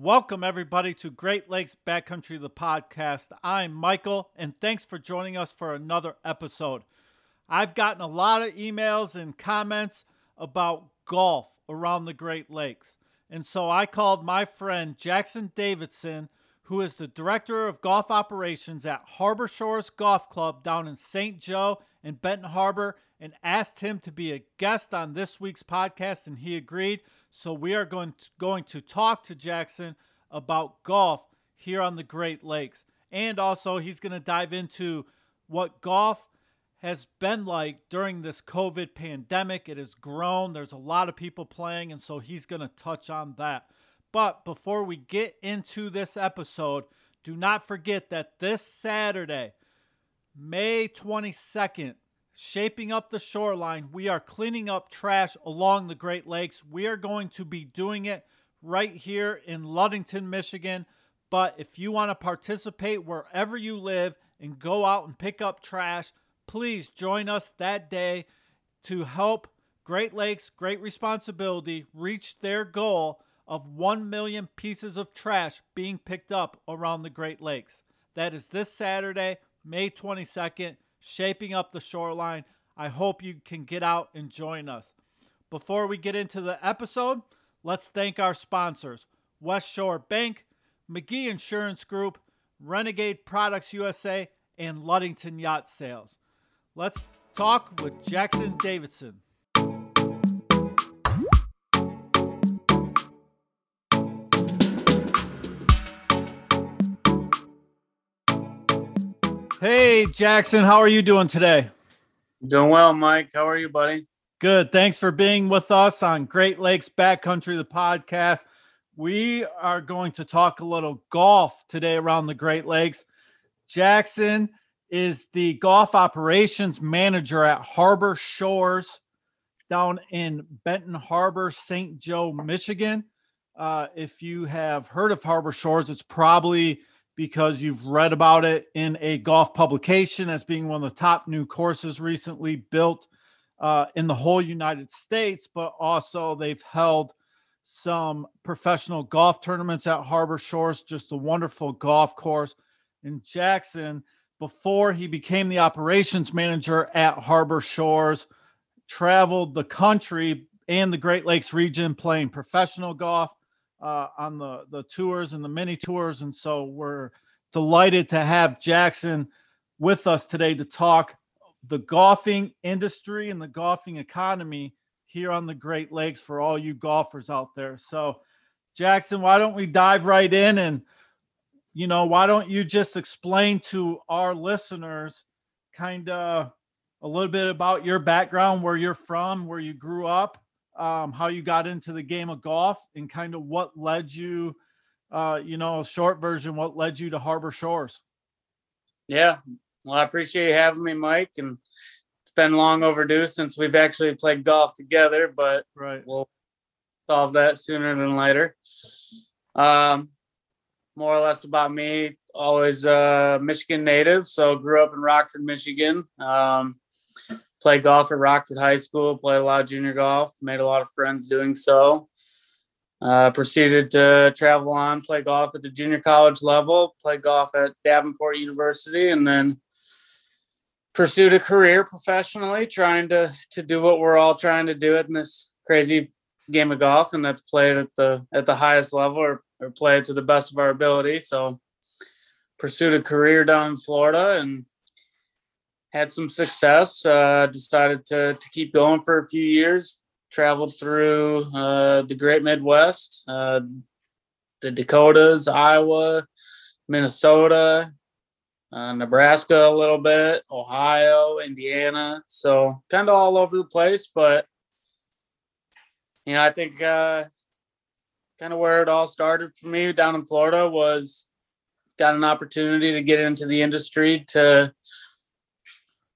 Welcome, everybody, to Great Lakes Backcountry, the podcast. I'm Michael, and thanks for joining us for another episode. I've gotten a lot of emails and comments about golf around the Great Lakes. And so I called my friend Jackson Davidson, who is the director of golf operations at Harbor Shores Golf Club down in St. Joe and Benton Harbor, and asked him to be a guest on this week's podcast, and he agreed. So we are going to, going to talk to Jackson about golf here on the Great Lakes. And also, he's going to dive into what golf has been like during this COVID pandemic. It has grown, there's a lot of people playing, and so he's going to touch on that. But before we get into this episode, do not forget that this Saturday, May 22nd, shaping up the shoreline. We are cleaning up trash along the Great Lakes. We are going to be doing it right here in Ludington, Michigan. But if you want to participate wherever you live and go out and pick up trash, please join us that day to help Great Lakes Great Responsibility reach their goal of 1 million pieces of trash being picked up around the Great Lakes. That is this Saturday, May 22nd shaping up the shoreline. I hope you can get out and join us. Before we get into the episode, let's thank our sponsors West Shore Bank, McGee Insurance Group, Renegade Products USA, and Ludington Yacht Sales. Let's talk with Jackson Davidson. Hey, Jackson, how are you doing today? Doing well, Mike. How are you, buddy? Good. Thanks for being with us on Great Lakes Backcountry, the podcast. We are going to talk a little golf today around the Great Lakes. Jackson is the golf operations manager at Harbor Shores down in Benton Harbor, St. Joe, Michigan. Uh, if you have heard of Harbor Shores, it's probably because you've read about it in a golf publication as being one of the top new courses recently built uh, in the whole United States, but also they've held some professional golf tournaments at Harbor Shores, just a wonderful golf course. in Jackson, before he became the operations manager at Harbor Shores, traveled the country and the Great Lakes region playing professional golf uh, on the the tours and the mini tours, and so we're delighted to have Jackson with us today to talk the golfing industry and the golfing economy here on the Great Lakes for all you golfers out there. So, Jackson, why don't we dive right in and you know, why don't you just explain to our listeners kind of a little bit about your background, where you're from, where you grew up, um, how you got into the game of golf and kind of what led you, uh, you know, a short version, what led you to Harbor Shores. Yeah. Well, I appreciate you having me, Mike. And it's been long overdue since we've actually played golf together, but right. we'll solve that sooner than later. Um, more or less about me, always a Michigan native. So grew up in Rockford, Michigan. Um, played golf at Rockford High School, played a lot of junior golf, made a lot of friends doing so. Uh, proceeded to travel on, play golf at the junior college level, play golf at Davenport University, and then pursued a career professionally, trying to to do what we're all trying to do in this crazy game of golf, and that's played at the at the highest level or, or play it to the best of our ability. So pursued a career down in Florida and had some success. Uh, decided to to keep going for a few years. Traveled through uh, the Great Midwest, uh, the Dakotas, Iowa, Minnesota, uh, Nebraska a little bit, Ohio, Indiana. So kind of all over the place, but you know, I think uh, kind of where it all started for me down in Florida was got an opportunity to get into the industry to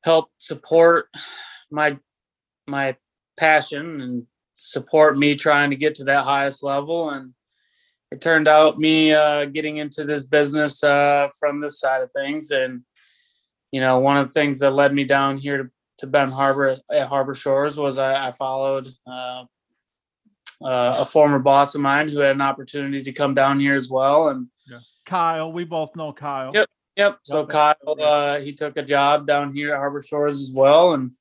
help support my my passion and support me trying to get to that highest level and it turned out me uh, getting into this business uh, from this side of things and you know one of the things that led me down here to, to benton harbor at harbor shores was i, I followed uh, uh, a former boss of mine who had an opportunity to come down here as well. And yeah. Kyle, we both know Kyle. Yep. Yep. So. Kyle, uh, he took a job down here at Harbor Shores as well, and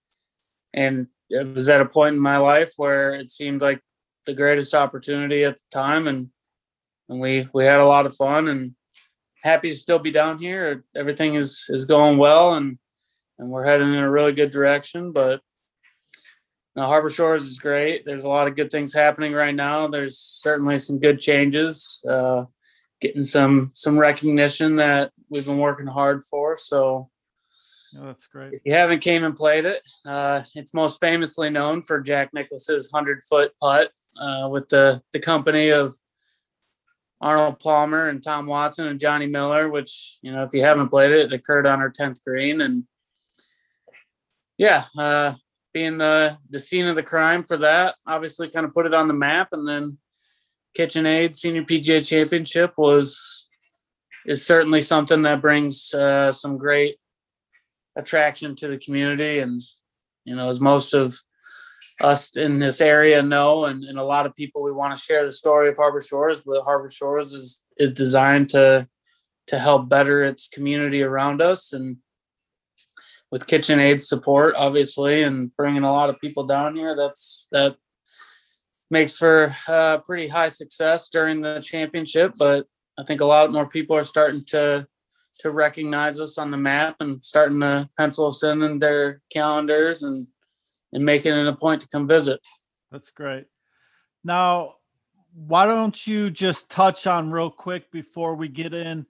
and it was at a point in my life where it seemed like the greatest opportunity at the time, and and we we had a lot of fun and happy to still be down here. Everything is is going well, and and we're heading in a really good direction. But now Harbor Shores is great. There's a lot of good things happening right now. There's certainly some good changes. Uh, getting some some recognition that we've been working hard for. So oh, that's great. If you haven't came and played it, uh, it's most famously known for Jack Nicklaus's hundred foot putt uh, with the the company of Arnold Palmer and Tom Watson and Johnny Miller. Which you know, if you haven't played it, it occurred on our tenth green, and yeah, uh, being the the scene of the crime for that, obviously, kind of put it on the map, and then KitchenAid Senior PGA Championship was is certainly something that brings uh, some great attraction to the community, and you know, as most of us in this area know, and, and a lot of people, we want to share the story of Harbor Shores. But Harbor Shores is is designed to to help better its community around us, and with KitchenAid support, obviously, and bringing a lot of people down here, that's that makes for uh, pretty high success during the championship. But I think a lot more people are starting to to recognize us on the map and starting to pencil us in in their calendars and and making it a point to come visit. That's great. Now, why don't you just touch on real quick before we get in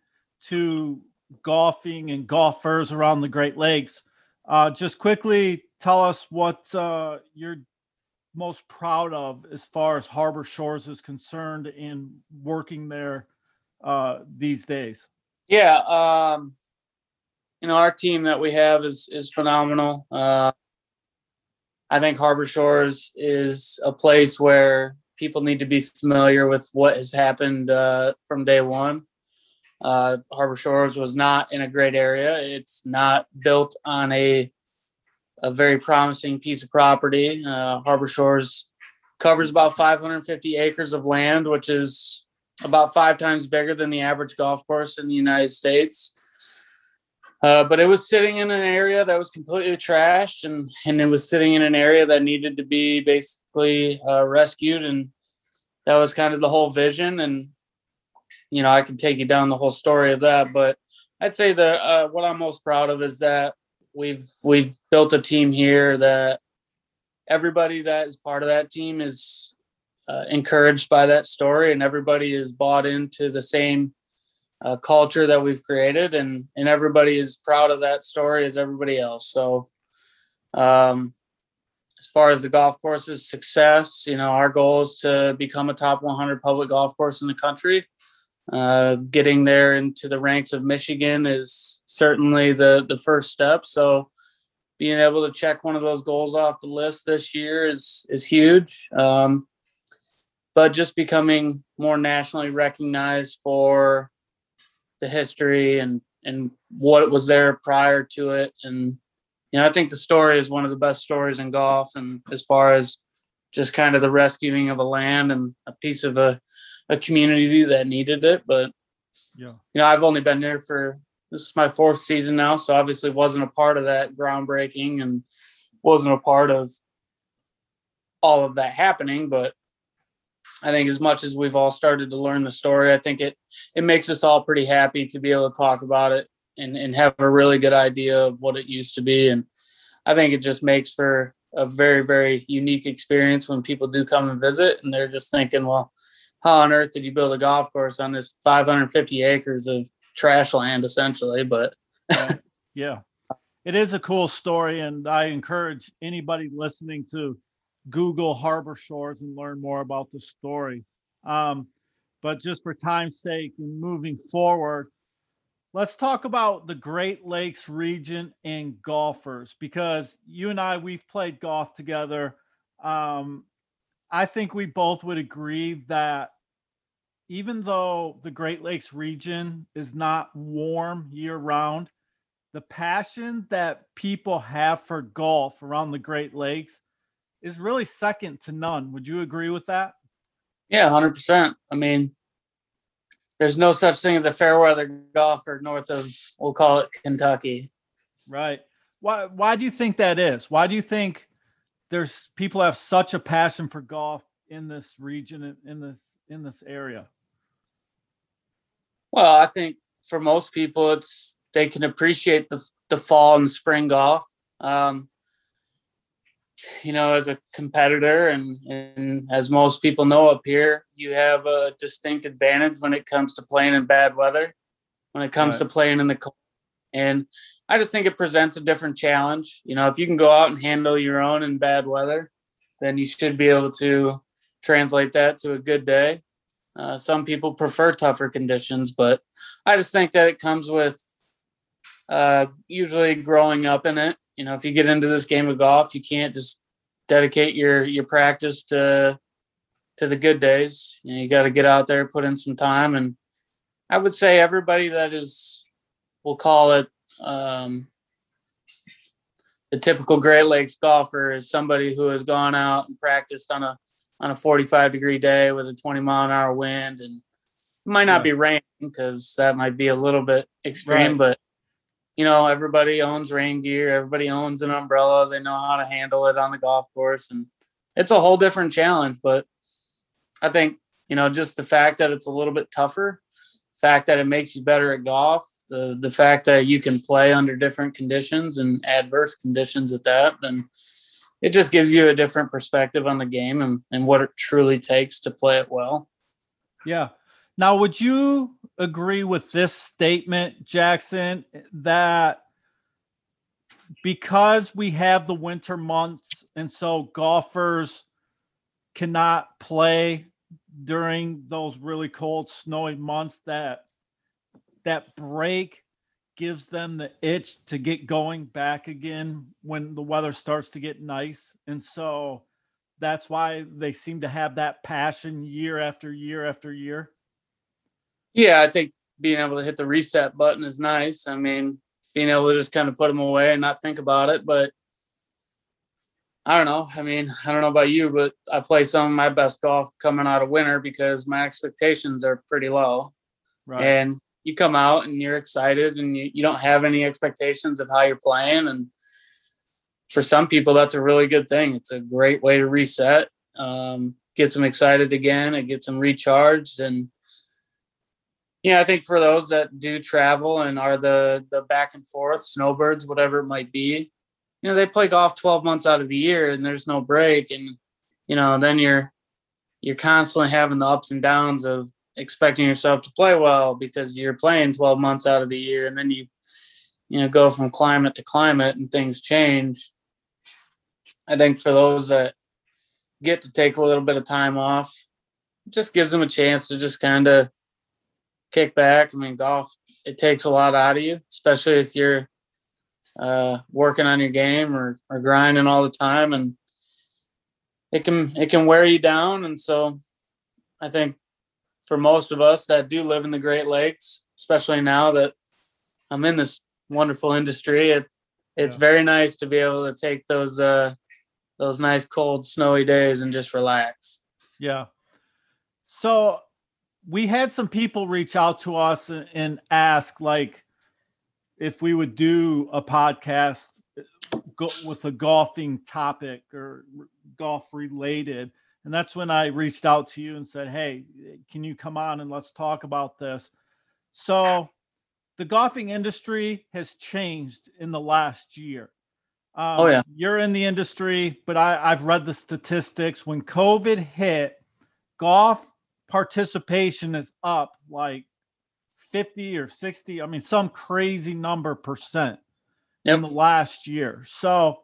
to golfing and golfers around the Great Lakes? Uh, just quickly tell us what uh, your most proud of as far as Harbor Shores is concerned in working there uh, these days? Yeah, um, you know our team that we have is is phenomenal. Uh, I think Harbor Shores is a place where people need to be familiar with what has happened uh, from day one. Uh, Harbor Shores was not in a great area. It's not built on a a very promising piece of property. Uh, Harbor Shores covers about 550 acres of land, which is about five times bigger than the average golf course in the United States. Uh, but it was sitting in an area that was completely trashed, and and it was sitting in an area that needed to be basically uh, rescued, and that was kind of the whole vision. And you know, I can take you down the whole story of that, but I'd say that uh, what I'm most proud of is that we've we've built a team here that everybody that is part of that team is uh, encouraged by that story and everybody is bought into the same uh, culture that we've created and and everybody is proud of that story as everybody else. So um, as far as the golf course's success you know our goal is to become a top 100 public golf course in the country. Uh, getting there into the ranks of Michigan is certainly the the first step. So being able to check one of those goals off the list this year is is huge. Um, but just becoming more nationally recognized for the history and and what was there prior to it and you know i think the story is one of the best stories in golf and as far as just kind of the rescuing of a land and a piece of a a community that needed it. But yeah, you know, I've only been there for this is my fourth season now, so obviously wasn't a part of that groundbreaking and wasn't a part of all of that happening. But I think as much as we've all started to learn the story, I think it it makes us all pretty happy to be able to talk about it and, and have a really good idea of what it used to be. And I think it just makes for a very, very unique experience when people do come and visit and they're just thinking, well, how on earth did you build a golf course on this 550 acres of trash land essentially but yeah. It is a cool story and i encourage anybody listening to google harbor shores and learn more about the story. Um, but just for time's sake and moving forward let's talk about the great lakes region and golfers because you and i we've played golf together. Um, I think we both would agree that even though the Great Lakes region is not warm year round, the passion that people have for golf around the Great Lakes is really second to none. Would you agree with that? Yeah, hundred percent. I mean, there's no such thing as a fair weather golfer north of we'll call it Kentucky. Right. Why why do you think that is? Why do you think there's people have such a passion for golf in this region in this in this area? Well, I think for most people it's they can appreciate the the fall and spring golf. Um, you know, as a competitor, and, and as most people know up here, you have a distinct advantage when it comes to playing in bad weather, when it comes right. to playing in the cold. And I just think it presents a different challenge. You know, if you can go out and handle your own in bad weather, then you should be able to translate that to a good day. Uh, some people prefer tougher conditions, but I just think that it comes with uh, usually growing up in it. You know, if you get into this game of golf, you can't just dedicate your your practice to to the good days. You know, you got to get out there, put in some time, and I would say everybody that is, we'll call it, um, the typical Great Lakes golfer is somebody who has gone out and practiced on a on a 45 degree day with a 20 mile an hour wind and it might not yeah. be raining because that might be a little bit extreme right. but you know everybody owns rain gear everybody owns an umbrella they know how to handle it on the golf course and it's a whole different challenge but i think you know just the fact that it's a little bit tougher fact that it makes you better at golf the the fact that you can play under different conditions and adverse conditions at that then it just gives you a different perspective on the game and, and what it truly takes to play it well. Yeah. Now, would you agree with this statement, Jackson, that because we have the winter months and so golfers cannot play during those really cold, snowy months, that that break gives them the itch to get going back again when the weather starts to get nice. And so that's why they seem to have that passion year after year after year. Yeah, I think being able to hit the reset button is nice. I mean, being able to just kind of put them away and not think about it. But I don't know. I mean, I don't know about you, but I play some of my best golf coming out of winter because my expectations are pretty low. Right. And you come out and you're excited and you, you don't have any expectations of how you're playing. And for some people that's a really good thing. It's a great way to reset um, gets them excited again it gets them recharged. And yeah i think for those that do travel and are the the back and forth snowbirds whatever it might be you know they play golf 12 months out of the year and there's no break. And you know then you're you're constantly having the ups and downs of expecting yourself to play well because you're playing 12 months out of the year and then you you know go from climate to climate and things change. I think for those that get to take a little bit of time off it just gives them a chance to just kind of kick back. I mean golf it takes a lot out of you especially if you're uh, working on your game or, or grinding all the time and it can it can wear you down. And so i think for most of us that do live in the Great Lakes, especially now that I'm in this wonderful industry. It it's yeah. very nice to be able to take those uh those nice cold snowy days and just relax. Yeah. So we had some people reach out to us and ask like if we would do a podcast with a golfing topic or golf related and that's when I reached out to you and said, Hey, can you come on and let's talk about this? So, the golfing industry has changed in the last year. Um, oh, yeah. You're in the industry, but I, I've read the statistics. When COVID hit, golf participation is up like 50 or 60. I mean, some crazy number percent yep. in the last year. So,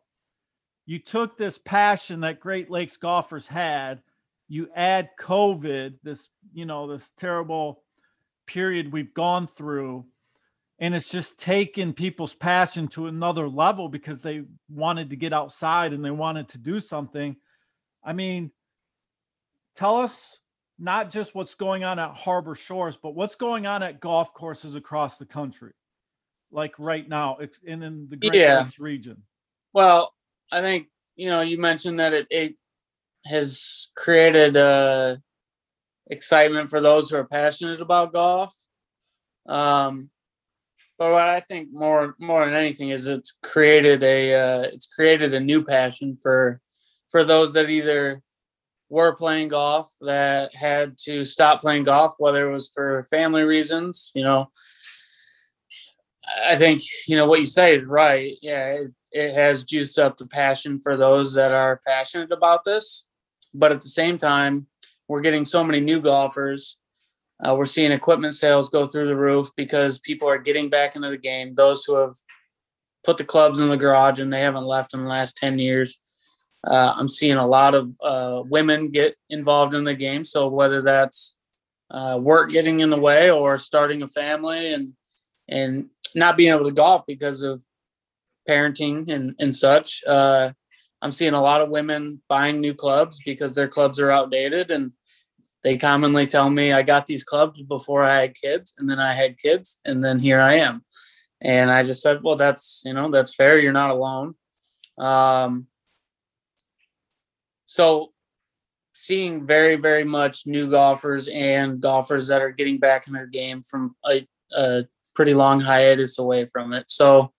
you took this passion that Great Lakes golfers had, you add COVID, this, you know, this terrible period we've gone through, and it's just taken people's passion to another level because they wanted to get outside and they wanted to do something. I mean, tell us not just what's going on at Harbor Shores, but what's going on at golf courses across the country, like right now, and in the Great yeah. Lakes region. Well, I think you know you mentioned that it, it has created a excitement for those who are passionate about golf. Um, but what I think more more than anything is it's created a uh, it's created a new passion for for those that either were playing golf that had to stop playing golf, whether it was for family reasons, you know. I think you know what you say is right. Yeah, it, it has juiced up the passion for those that are passionate about this, but at the same time, we're getting so many new golfers. Uh, we're seeing equipment sales go through the roof because people are getting back into the game. Those who have put the clubs in the garage and they haven't left in the last 10 years. Uh, I'm seeing a lot of uh, women get involved in the game. So whether that's uh, work getting in the way or starting a family and and not being able to golf because of parenting and and such, uh, I'm seeing a lot of women buying new clubs because their clubs are outdated and they commonly tell me I got these clubs before I had kids and then I had kids and then here I am. And I just said, well, that's, you know, that's fair. You're not alone. Um, so seeing very, very much new golfers and golfers that are getting back into the game from a, a pretty long hiatus away from it. So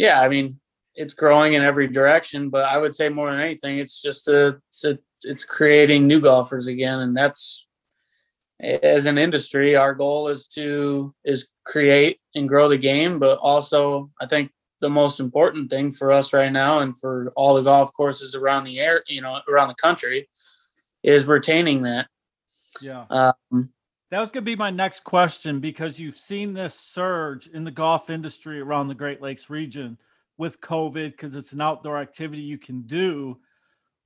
yeah, I mean, it's growing in every direction, but I would say more than anything, it's just a, it's a, it's creating new golfers again, and that's as an industry, our goal is to is create and grow the game, but also I think the most important thing for us right now and for all the golf courses around the air, you know, around the country, is retaining that. Yeah. Um, that was going to be my next question because you've seen this surge in the golf industry around the Great Lakes region with COVID because it's an outdoor activity you can do.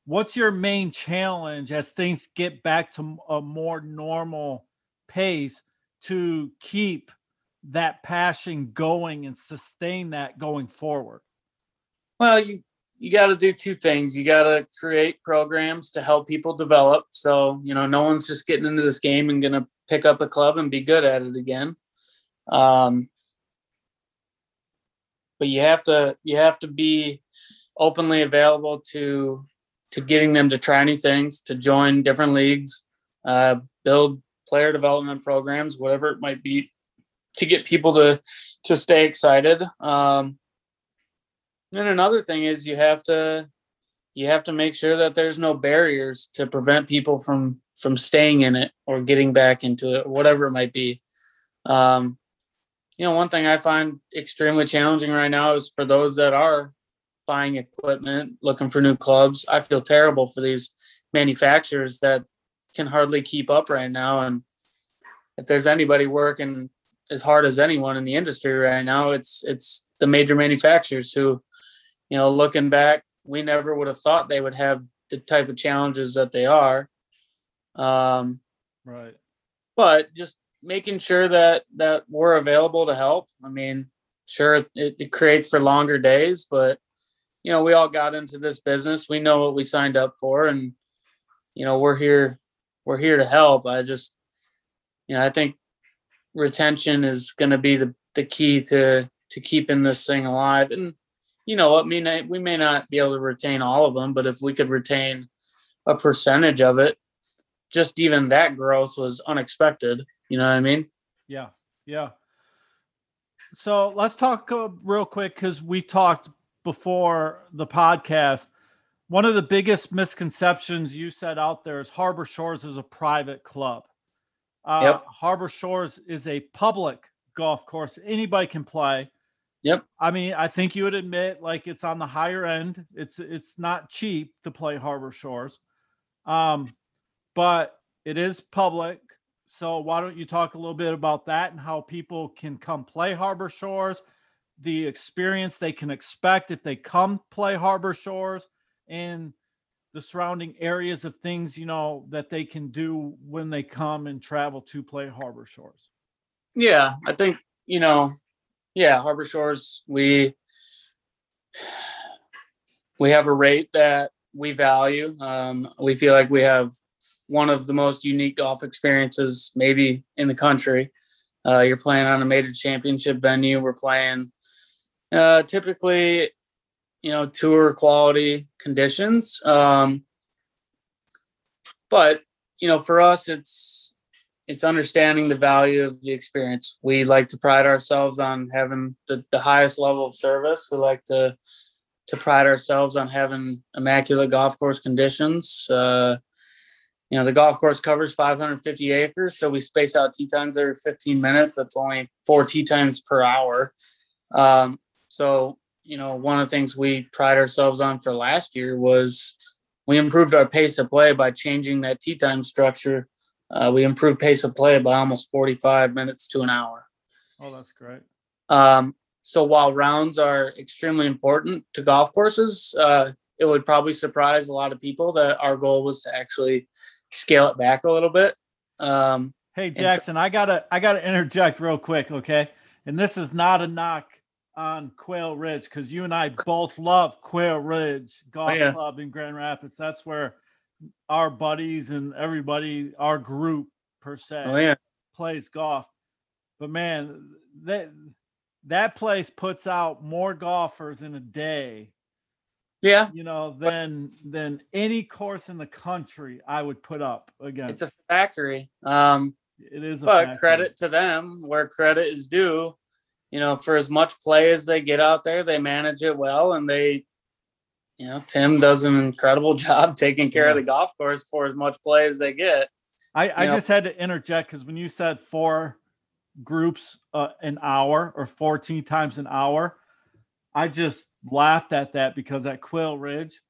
What's your main challenge as things get back to a more normal pace to keep that passion going and sustain that going forward? Well, you you got to do two things. You got to create programs to help people develop. So, you know, no one's just getting into this game and going to pick up a club and be good at it again. Um, but you have to you have to be openly available to to getting them to try new things, to join different leagues, uh, build player development programs, whatever it might be, to get people to to stay excited. Um, and another thing is you have to you have to make sure that there's no barriers to prevent people from from staying in it or getting back into it, whatever it might be. Um, you know, one thing I find extremely challenging right now is for those that are buying equipment, looking for new clubs. I feel terrible for these manufacturers that can hardly keep up right now. And if there's anybody working as hard as anyone in the industry right now, it's it's the major manufacturers who, you know, looking back, we never would have thought they would have the type of challenges that they are. Um, right. But just making sure that that we're available to help. I mean, sure, it, it creates for longer days, but you know, we all got into this business. We know what we signed up for, and you know, we're here. We're here to help. I just, you know, I think retention is going to be the the key to to keeping this thing alive. And you know, I mean, we may not be able to retain all of them, but if we could retain a percentage of it, just even that growth was unexpected. You know what I mean? Yeah, yeah. So let's talk uh, real quick because we talked before the podcast. One of the biggest misconceptions you said out there is Harbor Shores is a private club. Uh, yep. Harbor Shores is a public golf course. Anybody can play. Yep. I mean, I think you would admit like it's on the higher end. It's it's not cheap to play Harbor Shores. Um, but it is public. So why don't you talk a little bit about that and how people can come play Harbor Shores, the experience they can expect if they come play Harbor Shores, and the surrounding areas of things you know that they can do when they come and travel to play Harbor Shores. Yeah, I think you know, yeah, Harbor Shores. We we have a rate that we value. Um, we feel like we have one of the most unique golf experiences maybe in the country. Uh, you're playing on a major championship venue. We're playing uh, typically, you know, tour quality conditions. Um, but you know, for us, it's it's understanding the value of the experience. We like to pride ourselves on having the, the highest level of service. We like to to pride ourselves on having immaculate golf course conditions. Uh, you know, the golf course covers 550 acres, so we space out tee times every 15 minutes. That's only four tee times per hour. Um, so, you know, one of the things we pride ourselves on for last year was we improved our pace of play by changing that tee time structure. Uh, we improved pace of play by almost 45 minutes to an hour. Oh, that's great. Um, so while rounds are extremely important to golf courses, uh, it would probably surprise a lot of people that our goal was to actually scale it back a little bit. Um, hey Jackson, I gotta I gotta interject real quick, okay? And this is not a knock on Quail Ridge because you and I both love Quail Ridge Golf oh, yeah. Club in Grand Rapids. That's where our buddies and everybody, our group per se, oh, yeah. plays golf. But man, that that place puts out more golfers in a day. Yeah, you know, than than any course in the country I would put up again. It's a factory. Um, it is, but factory. credit to them where credit is due you know, for as much play as they get out there, they manage it well and they, you know, Tim does an incredible job taking care yeah. of the golf course for as much play as they get. I, I just had to interject because when you said four groups uh, an hour or 14 times an hour, I just laughed at that because at Quail Ridge,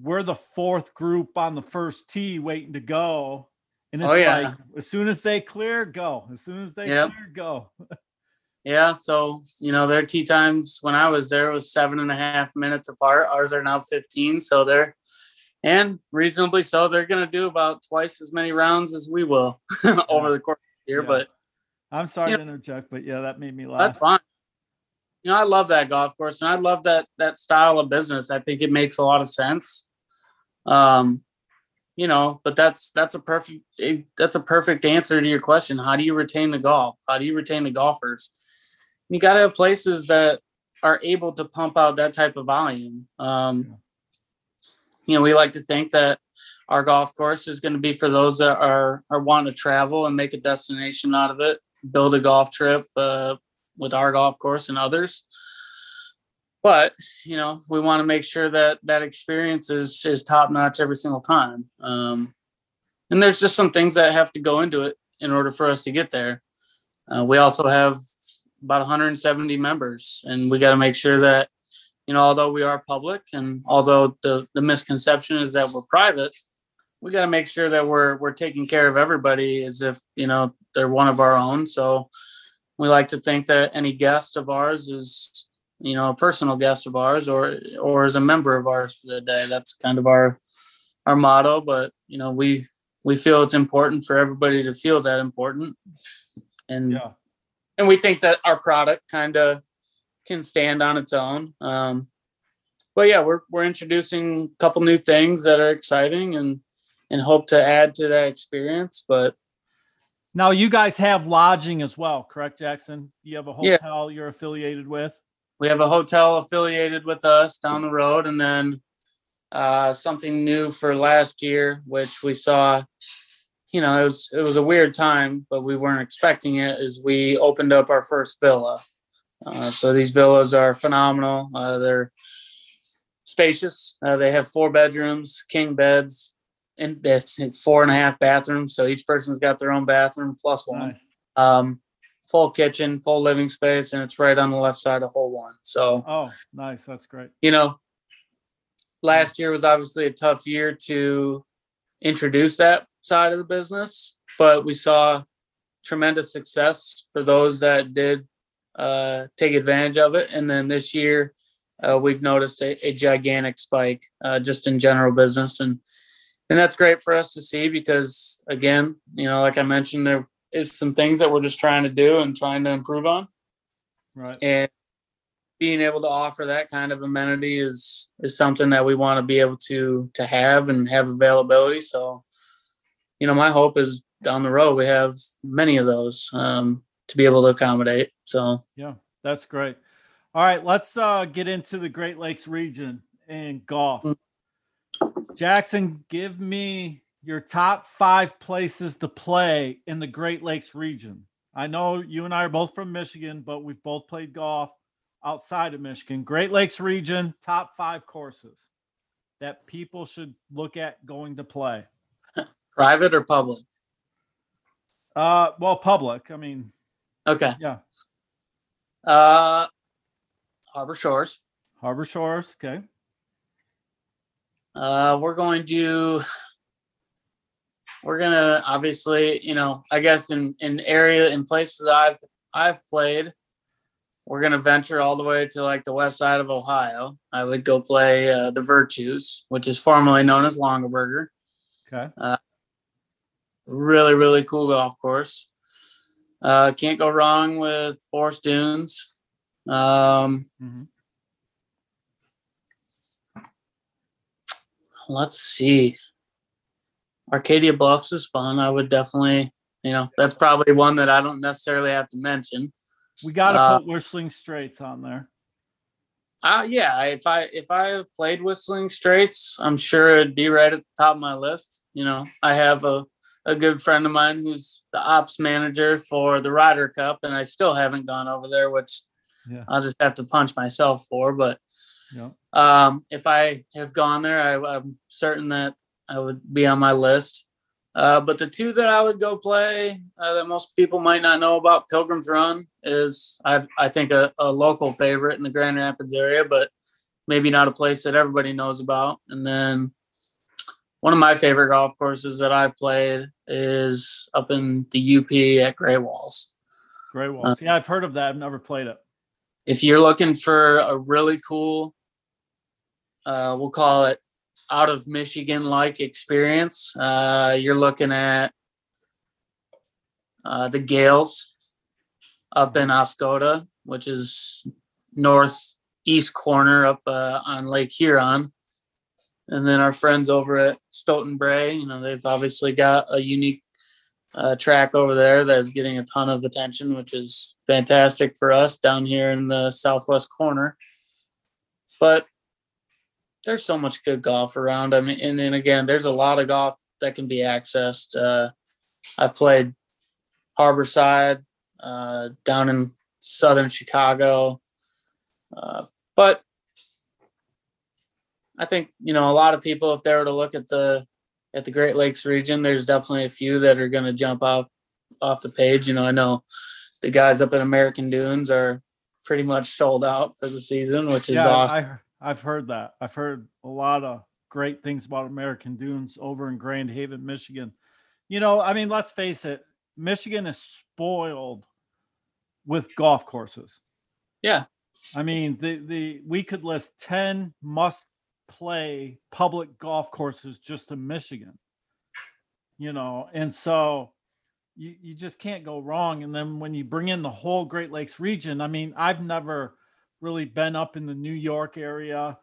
we're the fourth group on the first tee waiting to go. And it's oh, yeah. like as soon as they clear, go. As soon as they yep. clear, go. Yeah, so you know their tee times when I was there was seven and a half minutes apart. Ours are now fifteen, so they're and reasonably so. They're going to do about twice as many rounds as we will over the course of the year. Yeah. But I'm sorry to know, interject, but yeah, that made me laugh. That's fine. You know, I love that golf course, and I love that that style of business. I think it makes a lot of sense. Um, you know, but that's that's a perfect that's a perfect answer to your question. How do you retain the golf? How do you retain the golfers? You got to have places that are able to pump out that type of volume. Um, you know, we like to think that our golf course is going to be for those that are are wanting to travel and make a destination out of it, build a golf trip uh, with our golf course and others. But you know, we want to make sure that that experience is is top notch every single time. Um, and there's just some things that have to go into it in order for us to get there. Uh, we also have about 170 members, and we got to make sure that you know, although we are public, and although the the misconception is that we're private, we got to make sure that we're we're taking care of everybody as if you know they're one of our own. So we like to think that any guest of ours is you know a personal guest of ours or or is a member of ours for the day. That's kind of our our motto. But you know we we feel it's important for everybody to feel that important. And yeah and we think that our product kind of can stand on its own. Um, but yeah, we're we're introducing a couple new things that are exciting and and hope to add to that experience. But now you guys have lodging as well, correct, Jackson? You have a hotel yeah. you're affiliated with. We have a hotel affiliated with us down the road, and then uh, something new for last year, which we saw you know, it was it was a weird time, but we weren't expecting it. As we opened up our first villa. Uh, so these villas are phenomenal. Uh, they're spacious. Uh, they have four bedrooms, king beds, and that's four and a half bathrooms. So each person's got their own bathroom plus one. Nice. Um, full kitchen, full living space, and it's right on the left side of hole one. So oh, nice. That's great. You know, last year was obviously a tough year to introduce that side of the business, but we saw tremendous success for those that did uh, take advantage of it. And then this year, uh, we've noticed a, a gigantic spike uh, just in general business, and and that's great for us to see because again, you know, like I mentioned, there is some things that we're just trying to do and trying to improve on. Right. And being able to offer that kind of amenity is is something that we want to be able to to have and have availability. So you know, my hope is down the road we have many of those um, to be able to accommodate. So yeah, that's great. All right, let's uh, get into the Great Lakes region and golf. Mm. Jackson, give me your top five places to play in the Great Lakes region. I know you and I are both from Michigan, but we've both played golf outside of Michigan. Great Lakes region, top five courses that people should look at going to play. Private or public? Uh, well, public. I mean, Okay. yeah, Uh, Harbor Shores. Harbor Shores. Okay. Uh, we're going to we're gonna obviously, you know, I guess in in area in places I've I've played, we're gonna venture all the way to like the west side of Ohio. I would go play uh, the Virtues, which is formerly known as Longaberger. Okay. Really, really cool golf course. Uh, can't go wrong with Forest Dunes. Um, hmm let's see. Arcadia Bluffs is fun. I would definitely, you know, that's probably one that I don't necessarily have to mention. We got to Uh, put Whistling Straits on there. Uh yeah, if I if I have played Whistling Straits, I'm sure it'd be right at the top of my list. You know, I have a a good friend of mine who's the ops manager for the Ryder Cup, and I still haven't gone over there, which Yeah. I'll just have to punch myself for. But Yeah. um, if I have gone there, I, I'm certain that I would be on my list. Uh, but the two that I would go play uh, that most people might not know about, Pilgrim's Run is I I think a, a local favorite in the Grand Rapids area, but maybe not a place that everybody knows about. And then one of my favorite golf courses that I've played is up in the UP at Greywalls. Gray Walls. yeah, I've heard of that. I've never played it. if you're looking for a really cool uh, we'll call it out of michigan like experience uh, you're looking at uh, the gailes up in oscoda which is northeast corner up uh, on lake huron and then our friends over at stoughton bray you know they've obviously got a unique uh, track over there that's getting a ton of attention, which is fantastic for us down here in the southwest corner. But there's so much good golf around. I mean, and then again, there's a lot of golf that can be accessed. Uh, I've played Harborside uh, down in southern Chicago, uh, but I think you know a lot of people, if they were to look at the at the Great Lakes region, there's definitely a few that are going to jump off off the page. You know, I know the guys up in American Dunes are pretty much sold out for the season, which is yeah, awesome. I, I've heard that. I've heard a lot of great things about American Dunes over in Grand Haven, Michigan. You know, I mean, let's face it, Michigan is spoiled with golf courses. Yeah. I mean, the the we could list 10 must play public golf courses just in Michigan. You know, and so you, you just can't go wrong. And then when you bring in the whole Great Lakes region, I mean, I've never really been up in the New York area,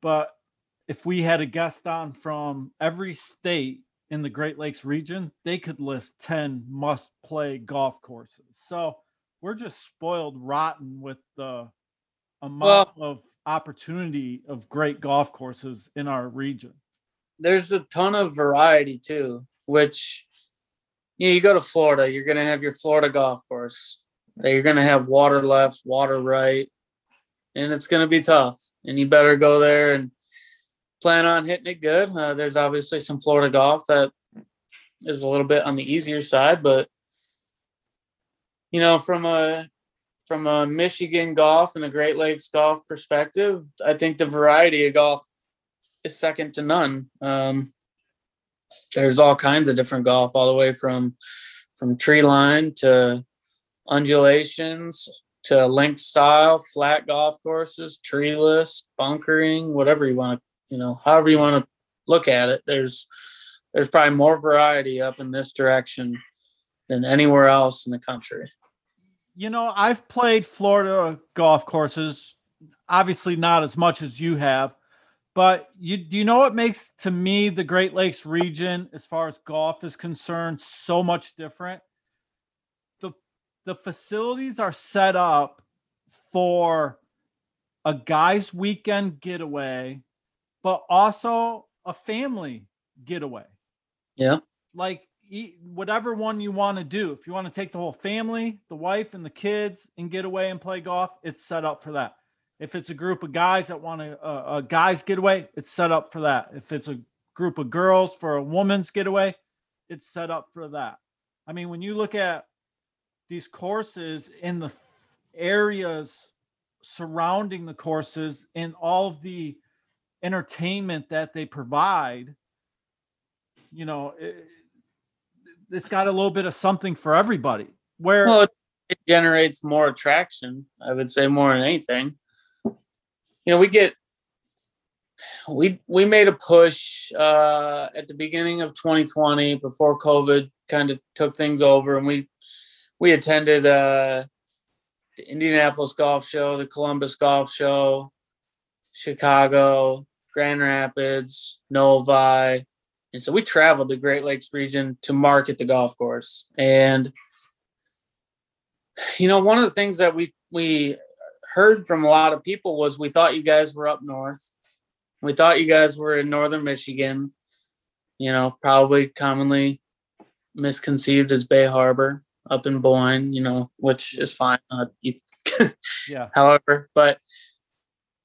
but if we had a guest on from every state in the Great Lakes region, they could list 10 must play golf courses. So we're just spoiled rotten with the amount of opportunity of great golf courses in our region. There's a ton of variety too, which you know, you go to Florida, you're going to have your Florida golf course. You're going to have water left, water right, and it's going to be tough. And you better go there and plan on hitting it good. Uh, there's obviously some Florida golf that is a little bit on the easier side, but you know, from a from a Michigan golf and a Great Lakes golf perspective, I think the variety of golf is second to none. Um, there's all kinds of different golf, all the way from from tree line to undulations to link style, flat golf courses, treeless, bunkering, whatever you want to, you know, however you want to look at it. There's there's probably more variety up in this direction than anywhere else in the country. You know, I've played Florida golf courses, obviously not as much as you have, but you do you know what makes to me the Great Lakes region as far as golf is concerned so much different? The the facilities are set up for a guy's weekend getaway, but also a family getaway. Yeah. Like eat whatever one you want to do. If you want to take the whole family, the wife and the kids and get away and play golf, it's set up for that. If it's a group of guys that want to uh, a guys getaway, it's set up for that. If it's a group of girls for a woman's getaway, it's set up for that. I mean, when you look at these courses in the areas surrounding the courses and all of the entertainment that they provide, you know, it, has got a little bit of something for everybody. Where well, it generates more attraction, I would say, more than anything. You know, we get we we made a push uh, at the beginning of 2020 before COVID kind of took things over, and we we attended uh, the Indianapolis Golf Show, the Columbus Golf Show, Chicago, Grand Rapids, Novi, and so we traveled the Great Lakes region to market the golf course. And you know, one of the things that we we heard from a lot of people was we thought you guys were up north we thought you guys were in northern Michigan, you know, probably commonly misconceived as Bay Harbor up in Boyne, you know, which is fine. Uh, you, yeah. However, but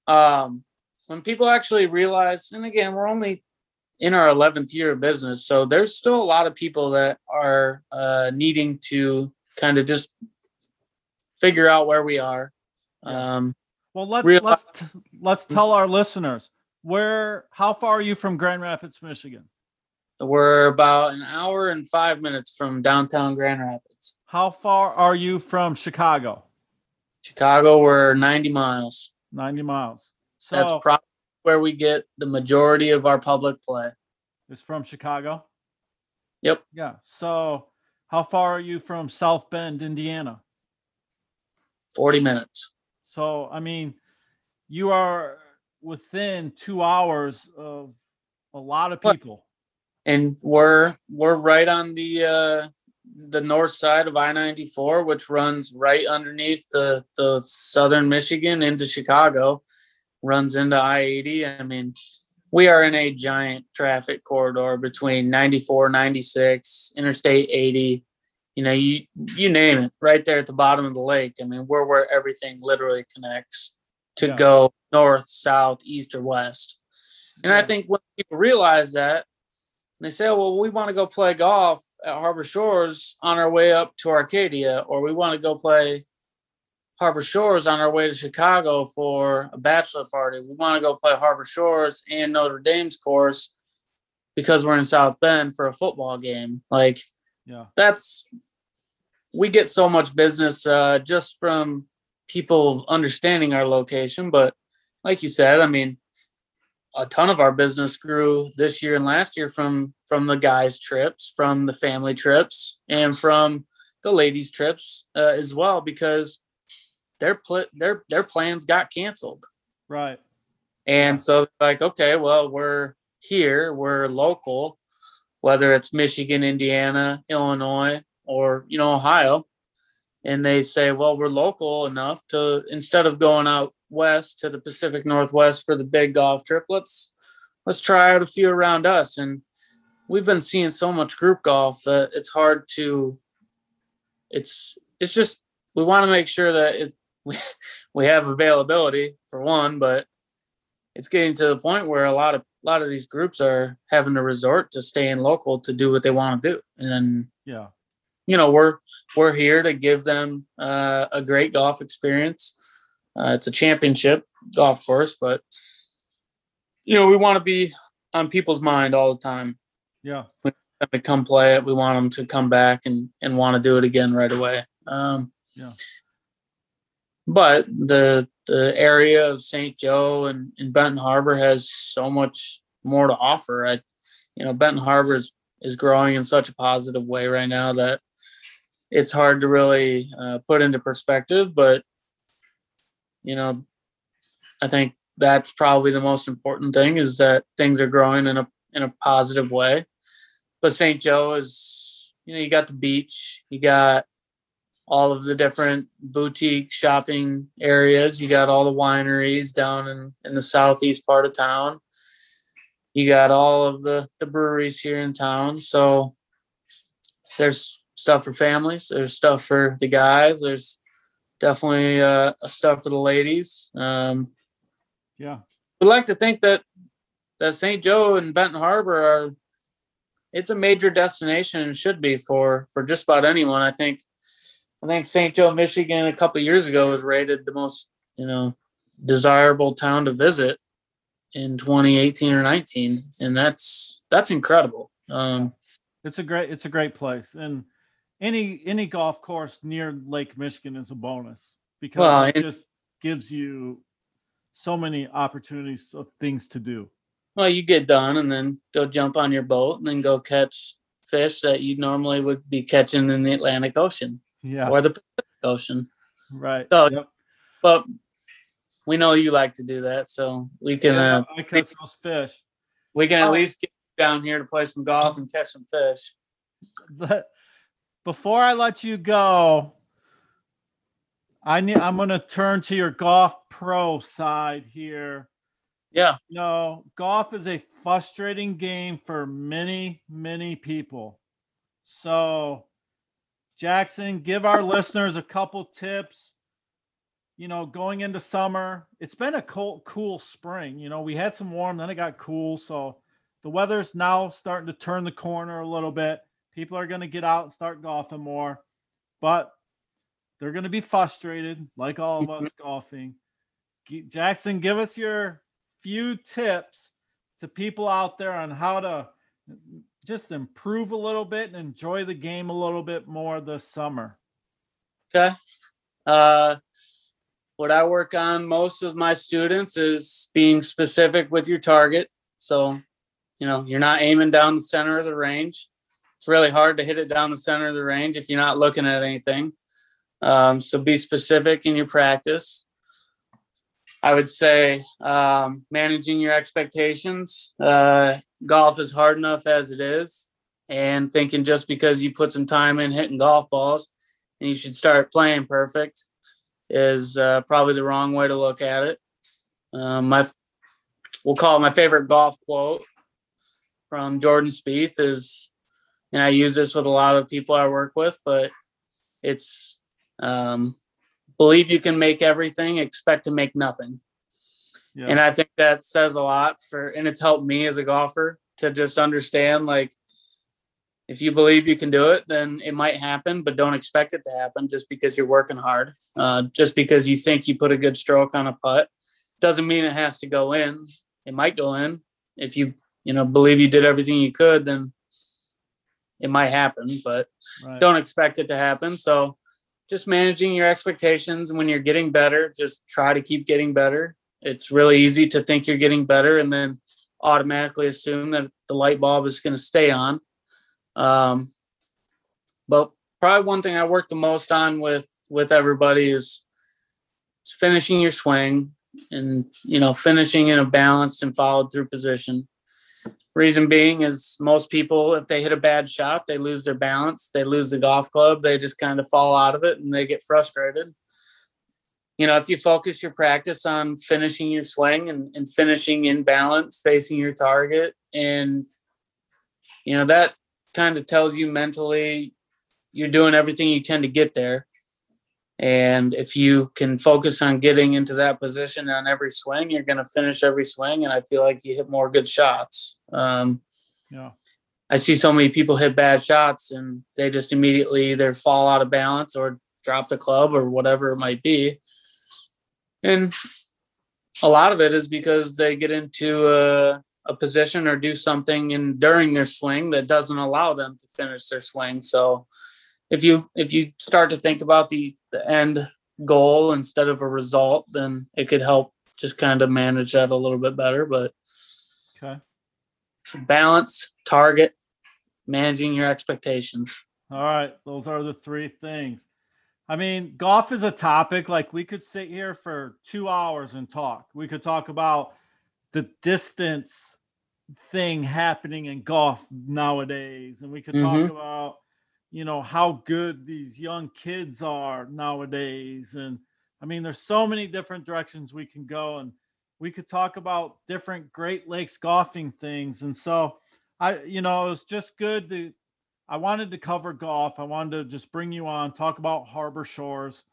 um, when people actually realize, and again, we're only in our 11th year of business, so there's still a lot of people that are uh, needing to kind of just figure out where we are. Um, well, let's let's let's tell our listeners where? How far are you from Grand Rapids, Michigan? We're about an hour and five minutes from downtown Grand Rapids. How far are you from Chicago? Chicago, we're 90 miles. 90 miles. So that's probably where we get the majority of our public play. Is from Chicago? Yep. Yeah. So how far are you from South Bend, Indiana? 40 minutes. So, I mean, you are within two hours of a lot of people. And we're we're right on the uh the north side of I-94, which runs right underneath the the southern Michigan into Chicago, runs into I-80. I mean, we are in a giant traffic corridor between 94, 96, Interstate 80. You know, you you name it, right there at the bottom of the lake. I mean, we're where everything literally connects to yeah. go north, south, east, or west. And yeah. I think when people realize that, they say, oh, well, we want to go play golf at Harbor Shores on our way up to Arcadia, or we want to go play Harbor Shores on our way to Chicago for a bachelor party. We want to go play Harbor Shores and Notre Dame's course because we're in South Bend for a football game. Like, yeah, that's we get so much business uh, just from people understanding our location. But like you said, I mean, a ton of our business grew this year and last year from from the guys' trips, from the family trips, and from the ladies' trips uh, as well because their pl- their their plans got canceled. Right. And so like, okay, well, we're here, we're local, whether it's Michigan, Indiana, Illinois, or you know, Ohio and they say, well, we're local enough to instead of going out west to the Pacific Northwest for the big golf trip, let's let's try out a few around us. And we've been seeing so much group golf that it's hard to. It's it's just we want to make sure that it, we we have availability for one, but it's getting to the point where a lot of a lot of these groups are having to resort to staying local to do what they want to do, and yeah, you know we're we're here to give them uh, a great golf experience. Uh, it's a championship golf course, but you know we want to be on people's mind all the time. Yeah, when they come play it, we want them to come back and and want to do it again right away. Um, yeah. But the the area of St. Joe and, and Benton Harbor has so much more to offer. I, you know, Benton Harbor is is growing in such a positive way right now that it's hard to really uh, put into perspective, but you know, I think that's probably the most important thing is that things are growing in a in a positive way. But St. Joe is, you know, you got the beach, you got all of the different boutique shopping areas, you got all the wineries down in, in the southeast part of town. you got all of the the breweries here in town. So there's stuff for families. There's stuff for the guys. There's definitely uh, stuff for the ladies. Um, yeah, we'd like to think that that St. Joe and Benton Harbor are it's a major destination and should be for for just about anyone. I think I think St. Joe, Michigan, a couple years ago was rated the most you know desirable town to visit in 2018 or 19, and that's that's incredible. Um, it's a great it's a great place, and any any golf course near Lake Michigan is a bonus because well, it just gives you so many opportunities of things to do. Well, you get done and then go jump on your boat and then go catch fish that you normally would be catching in the Atlantic Ocean. Yeah. Or the Pacific Ocean. Right. So, yep. but we know you like to do that, so we can. Yeah, uh, I catch those fish. We can at oh. least get down here to play some golf and catch some fish. But before I let you go, I need. I'm going to turn to your golf pro side here. Yeah. No, golf is a frustrating game for many, many people. So, Jackson, give our listeners a couple tips. You know, going into summer, it's been a cool, cool spring. You know, we had some warm, then it got cool. So, the weather's now starting to turn the corner a little bit. People are going to get out and start golfing more, but they're going to be frustrated, like all of us mm-hmm. golfing. Jackson, give us your few tips to people out there on how to just improve a little bit and enjoy the game a little bit more this summer? Okay. Uh, what I work on most of my students is being specific with your target. So, you know, you're not aiming down the center of the range. It's really hard to hit it down the center of the range if you're not looking at anything. Um, so be specific in your practice. I would say um, managing your expectations. Uh, golf is hard enough as it is, and thinking just because you put some time in hitting golf balls and you should start playing perfect is uh, probably the wrong way to look at it. Um, my we'll call it my favorite golf quote from Jordan Spieth is, and I use this with a lot of people I work with, but it's um, believe you can make everything, expect to make nothing. Yeah. And I think that says a lot for, and it's helped me as a golfer to just understand like, if you believe you can do it, then it might happen, but don't expect it to happen just because you're working hard. Uh, just because you think you put a good stroke on a putt doesn't mean it has to go in. It might go in. If you, you know, believe you did everything you could, then it might happen, but right. don't expect it to happen. So just managing your expectations when you're getting better just try to keep getting better it's really easy to think you're getting better and then automatically assume that the light bulb is going to stay on um, but probably one thing i work the most on with with everybody is, is finishing your swing and you know finishing in a balanced and followed through position Reason being is most people, if they hit a bad shot, they lose their balance, they lose the golf club, they just kind of fall out of it and they get frustrated. You know, if you focus your practice on finishing your swing and, and finishing in balance, facing your target, and you know, that kind of tells you mentally you're doing everything you can to get there. And if you can focus on getting into that position on every swing, you're going to finish every swing. And I feel like you hit more good shots. Um, yeah. I see so many people hit bad shots and they just immediately either fall out of balance or drop the club or whatever it might be. And a lot of it is because they get into a, a position or do something in during their swing that doesn't allow them to finish their swing. So if you if you start to think about the the end goal instead of a result, then it could help just kind of manage that a little bit better. But okay, balance, target, managing your expectations. All right, those are the three things. I mean, golf is a topic like we could sit here for two hours and talk. We could talk about the distance thing happening in golf nowadays, and we could mm-hmm. talk about you know how good these young kids are nowadays and i mean there's so many different directions we can go and we could talk about different Great Lakes golfing things. And so I, you know, it was just good to, I wanted to cover golf. I wanted to just bring you on, talk about Harbor Shores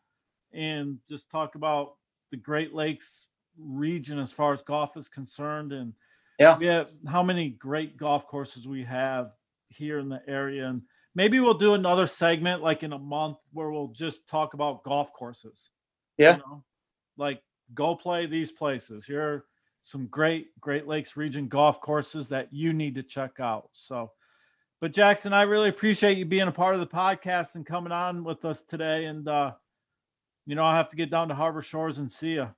and just talk about the Great Lakes region as far as golf is concerned. And yeah, how many great golf courses we have here in the area. And maybe we'll do another segment like in a month where we'll just talk about golf courses. Yeah. You know? Like go play these places. Here are some great Great Lakes region golf courses that you need to check out. So, but Jackson, I really appreciate you being a part of the podcast and coming on with us today. And, uh, you know, I'll have to get down to Harbor Shores and see you.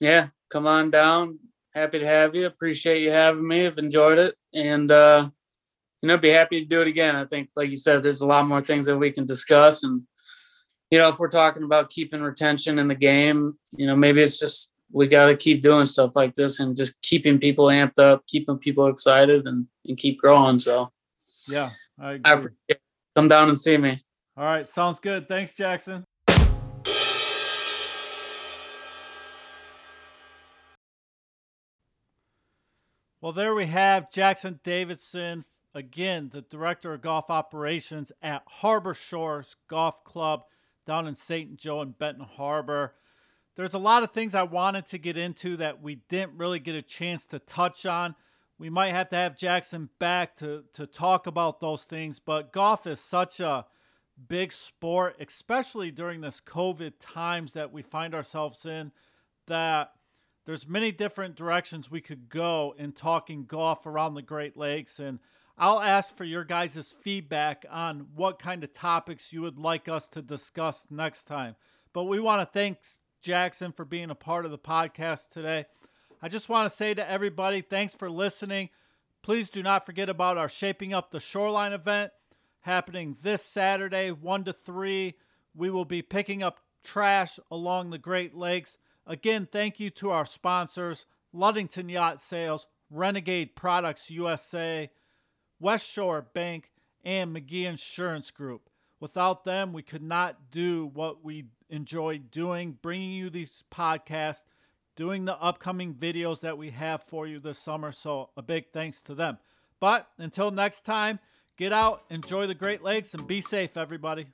Yeah, come on down. Happy to have you. Appreciate you having me. I've enjoyed it. And, uh, you know, be happy to do it again. I think, like you said, there's a lot more things that we can discuss. And, you know, if we're talking about keeping retention in the game, you know, maybe it's just we got to keep doing stuff like this and just keeping people amped up, keeping people excited, and and keep growing. So, yeah, I, I appreciate it. Come down and see me. All right, sounds good. Thanks, Jackson. Well, there we have Jackson Davidson, again, the director of golf operations at Harbor Shores Golf Club down in St. Joe and Benton Harbor. There's a lot of things I wanted to get into that we didn't really get a chance to touch on. We might have to have Jackson back to, to talk about those things, but golf is such a big sport, especially during this COVID times that we find ourselves in, that there's many different directions we could go in talking golf around the Great Lakes. And I'll ask for your guys' feedback on what kind of topics you would like us to discuss next time. But we want to thank Jackson for being a part of the podcast today. I just want to say to everybody, thanks for listening. Please do not forget about our Shaping Up the Shoreline event happening this Saturday, 1 to 3. We will be picking up trash along the Great Lakes. Again, thank you to our sponsors Ludington Yacht Sales, Renegade Products USA, West Shore Bank, and McGee Insurance Group. Without them, we could not do what we enjoy doing, bringing you these podcasts, doing the upcoming videos that we have for you this summer. So, a big thanks to them. But until next time, get out, enjoy the Great Lakes, and be safe, everybody.